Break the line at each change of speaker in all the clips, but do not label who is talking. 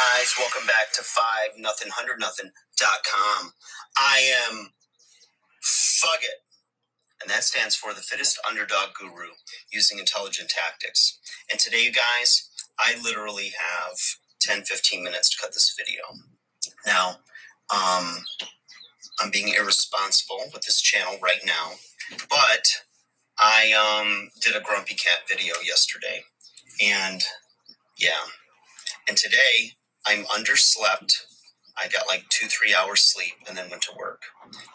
guys? Welcome back to five nothing hundred nothing dot com. I am Fugget, and that stands for the fittest underdog guru using intelligent tactics. And today, you guys, I literally have 10 15 minutes to cut this video. Now, um, I'm being irresponsible with this channel right now, but I um, did a Grumpy Cat video yesterday, and yeah, and today I'm underslept. I got like two, three hours sleep and then went to work.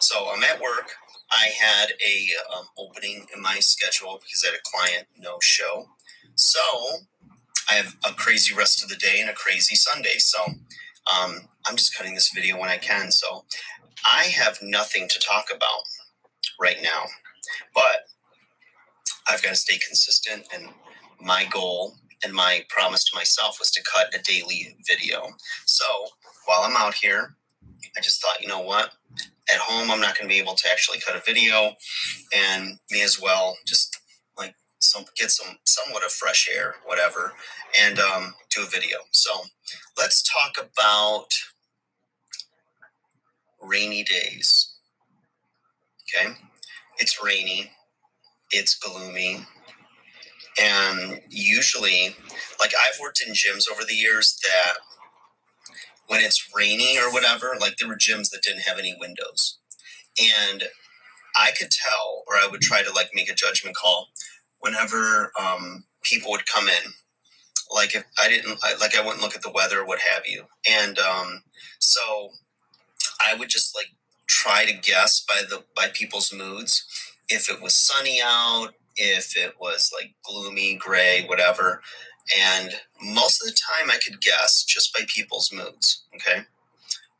So I'm at work. I had a um, opening in my schedule because I had a client no show. So I have a crazy rest of the day and a crazy Sunday. So um, I'm just cutting this video when I can. So I have nothing to talk about right now, but I've got to stay consistent. And my goal and my promise to myself was to cut a daily video. So while I'm out here, I just thought, you know what? At home, I'm not going to be able to actually cut a video, and me as well. Just like some get some somewhat of fresh air, whatever, and um, do a video. So let's talk about rainy days. Okay, it's rainy, it's gloomy, and usually, like I've worked in gyms over the years that when it's rainy or whatever, like there were gyms that didn't have any windows. And I could tell, or I would try to like make a judgment call whenever um, people would come in. Like if I didn't, I, like I wouldn't look at the weather, what have you. And um, so I would just like try to guess by the by people's moods if it was sunny out if it was like gloomy, gray, whatever. And most of the time I could guess just by people's moods. Okay.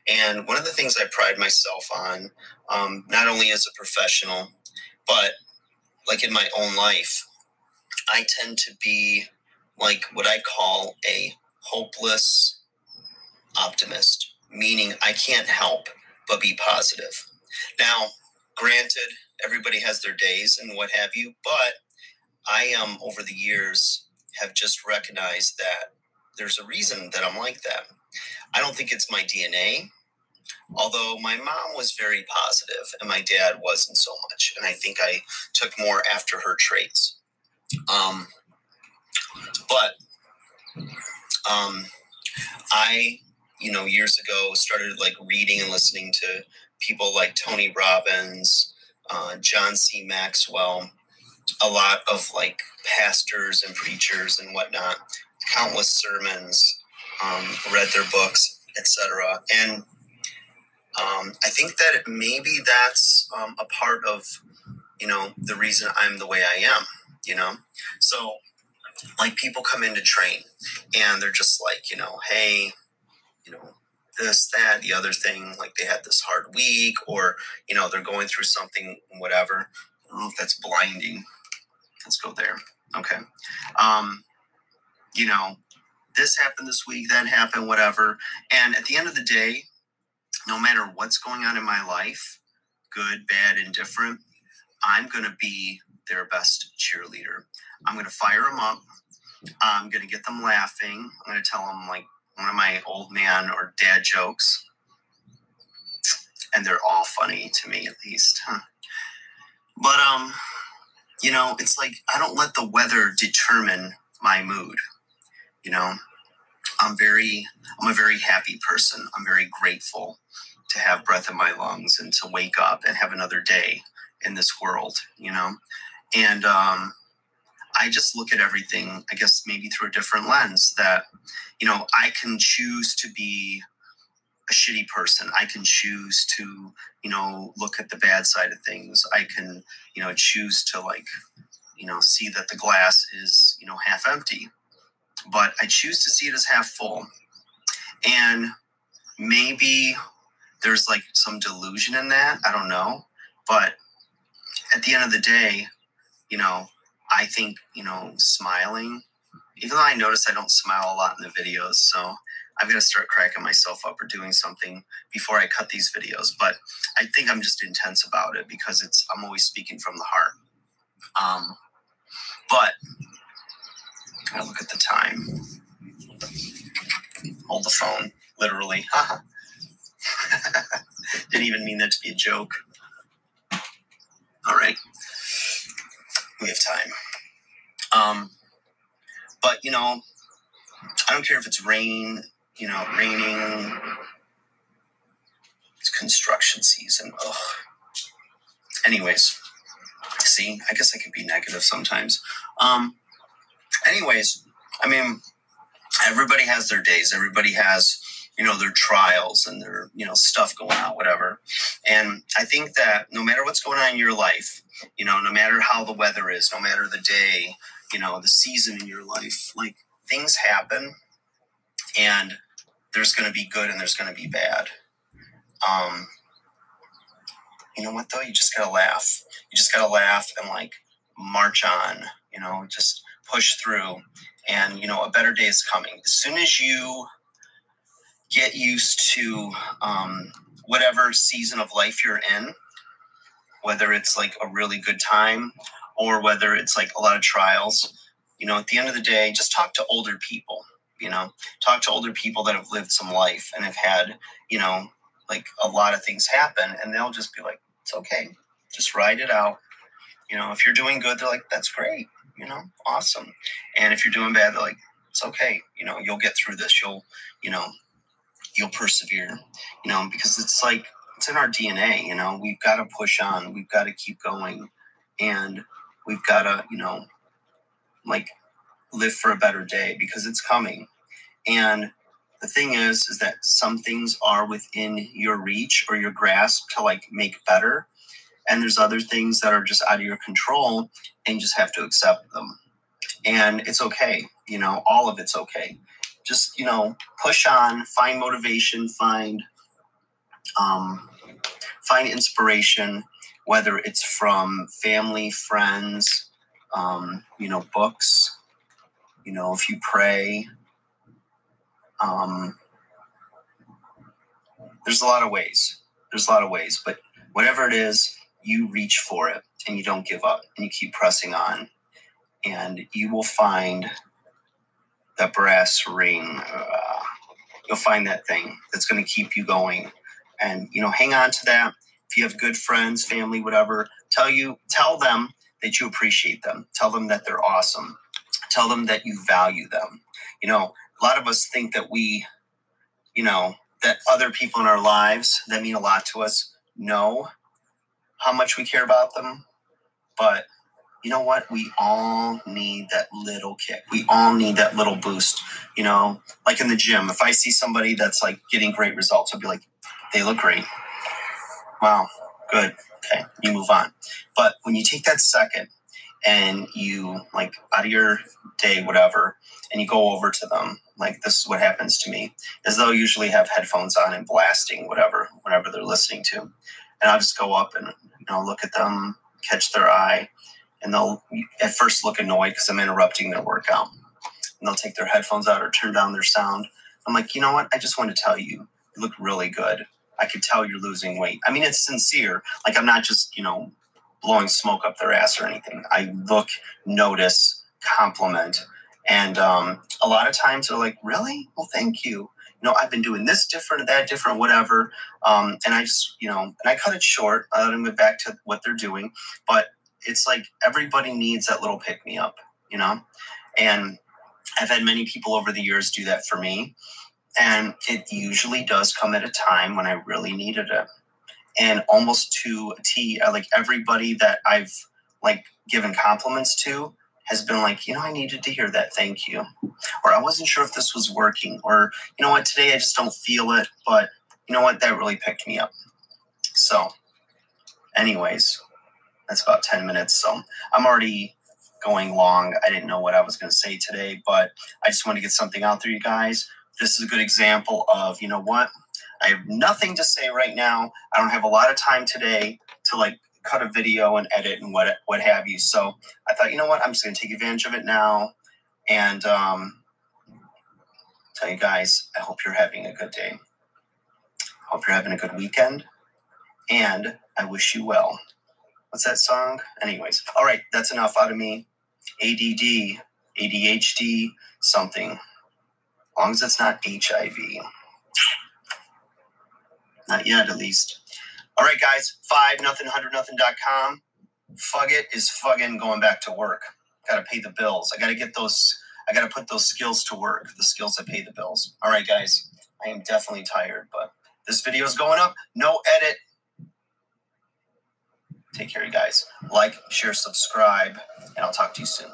And one of the things I pride myself on, um, not only as a professional, but like in my own life, I tend to be like what I call a hopeless optimist, meaning I can't help but be positive. Now, granted, everybody has their days and what have you, but I am over the years have just recognized that there's a reason that I'm like that. I don't think it's my DNA, although my mom was very positive and my dad wasn't so much. And I think I took more after her traits. Um, but um, I, you know, years ago started like reading and listening to people like Tony Robbins, uh, John C. Maxwell, a lot of like pastors and preachers and whatnot, countless sermons, um, read their books, etc. And um, I think that maybe that's um, a part of, you know, the reason I'm the way I am. You know, so like people come in to train, and they're just like, you know, hey, you know, this, that, the other thing. Like they had this hard week, or you know, they're going through something, whatever. That's blinding. Let's go there. Okay. Um, you know, this happened this week, that happened, whatever. And at the end of the day, no matter what's going on in my life, good, bad, indifferent, I'm going to be their best cheerleader. I'm going to fire them up. I'm going to get them laughing. I'm going to tell them like one of my old man or dad jokes. And they're all funny to me, at least. Huh? But, um, you know, it's like I don't let the weather determine my mood. You know, I'm very, I'm a very happy person. I'm very grateful to have breath in my lungs and to wake up and have another day in this world, you know? And um, I just look at everything, I guess, maybe through a different lens that, you know, I can choose to be a shitty person. I can choose to, you know, look at the bad side of things. I can, you know, choose to like, you know, see that the glass is, you know, half empty. But I choose to see it as half full. And maybe there's like some delusion in that. I don't know. But at the end of the day, you know, I think, you know, smiling, even though I notice I don't smile a lot in the videos. So I've got to start cracking myself up or doing something before I cut these videos. But I think I'm just intense about it because it's I'm always speaking from the heart. Um, but I look at the time. hold the phone, literally. Didn't even mean that to be a joke. All right. We have time. Um, but, you know, I don't care if it's raining, you know, raining, it's construction season. Ugh. Anyways, see, I guess I can be negative sometimes. Um, anyways, I mean, everybody has their days. Everybody has, you know, their trials and their, you know, stuff going on, whatever. And I think that no matter what's going on in your life, you know, no matter how the weather is, no matter the day, you know, the season in your life, like things happen and there's going to be good and there's going to be bad. Um, you know what though? You just gotta laugh. You just gotta laugh and like march on. You know, just push through. And you know, a better day is coming. As soon as you get used to um, whatever season of life you're in, whether it's like a really good time or whether it's like a lot of trials, you know, at the end of the day, just talk to older people. You know, talk to older people that have lived some life and have had, you know, like a lot of things happen, and they'll just be like, it's okay. Just ride it out. You know, if you're doing good, they're like, that's great. You know, awesome. And if you're doing bad, they're like, it's okay. You know, you'll get through this. You'll, you know, you'll persevere. You know, because it's like it's in our DNA. You know, we've got to push on. We've got to keep going, and we've got to, you know, like live for a better day because it's coming. And the thing is is that some things are within your reach or your grasp to like make better and there's other things that are just out of your control and you just have to accept them and it's okay you know all of it's okay just you know push on find motivation find um, find inspiration whether it's from family friends um, you know books you know if you pray um, there's a lot of ways. There's a lot of ways, but whatever it is, you reach for it and you don't give up and you keep pressing on, and you will find that brass ring. Uh, you'll find that thing that's going to keep you going, and you know, hang on to that. If you have good friends, family, whatever, tell you, tell them that you appreciate them. Tell them that they're awesome. Tell them that you value them. You know, a lot of us think that we, you know, that other people in our lives that mean a lot to us know how much we care about them. But you know what? We all need that little kick. We all need that little boost. You know, like in the gym, if I see somebody that's like getting great results, I'll be like, they look great. Wow, good. Okay, you move on. But when you take that second and you like out of your day, whatever, and you go over to them like this is what happens to me is they'll usually have headphones on and blasting whatever whatever they're listening to and i'll just go up and you know look at them catch their eye and they'll at first look annoyed because i'm interrupting their workout and they'll take their headphones out or turn down their sound i'm like you know what i just want to tell you you look really good i could tell you're losing weight i mean it's sincere like i'm not just you know blowing smoke up their ass or anything i look notice compliment and um, a lot of times they're like, really? Well, thank you. You know, I've been doing this different, that different, whatever. Um, and I just, you know, and I cut it short. I let them get back to what they're doing. But it's like everybody needs that little pick me up, you know? And I've had many people over the years do that for me. And it usually does come at a time when I really needed it. And almost to a T, like everybody that I've like given compliments to, has been like, you know, I needed to hear that. Thank you. Or I wasn't sure if this was working. Or, you know what, today I just don't feel it. But you know what, that really picked me up. So, anyways, that's about 10 minutes. So I'm already going long. I didn't know what I was going to say today, but I just want to get something out there, you guys. This is a good example of, you know what? I have nothing to say right now. I don't have a lot of time today to like cut a video and edit and what what have you. So I thought, you know what, I'm just going to take advantage of it now and um, tell you guys, I hope you're having a good day. Hope you're having a good weekend, and I wish you well. What's that song? Anyways, all right, that's enough out of me. ADD, ADHD, something. long as it's not HIV. Not yet, at least. All right, guys. Five nothing hundred nothing.com. Fug it is fucking going back to work. Got to pay the bills. I got to get those. I got to put those skills to work. The skills that pay the bills. All right, guys. I am definitely tired, but this video is going up. No edit. Take care, you guys. Like, share, subscribe, and I'll talk to you soon.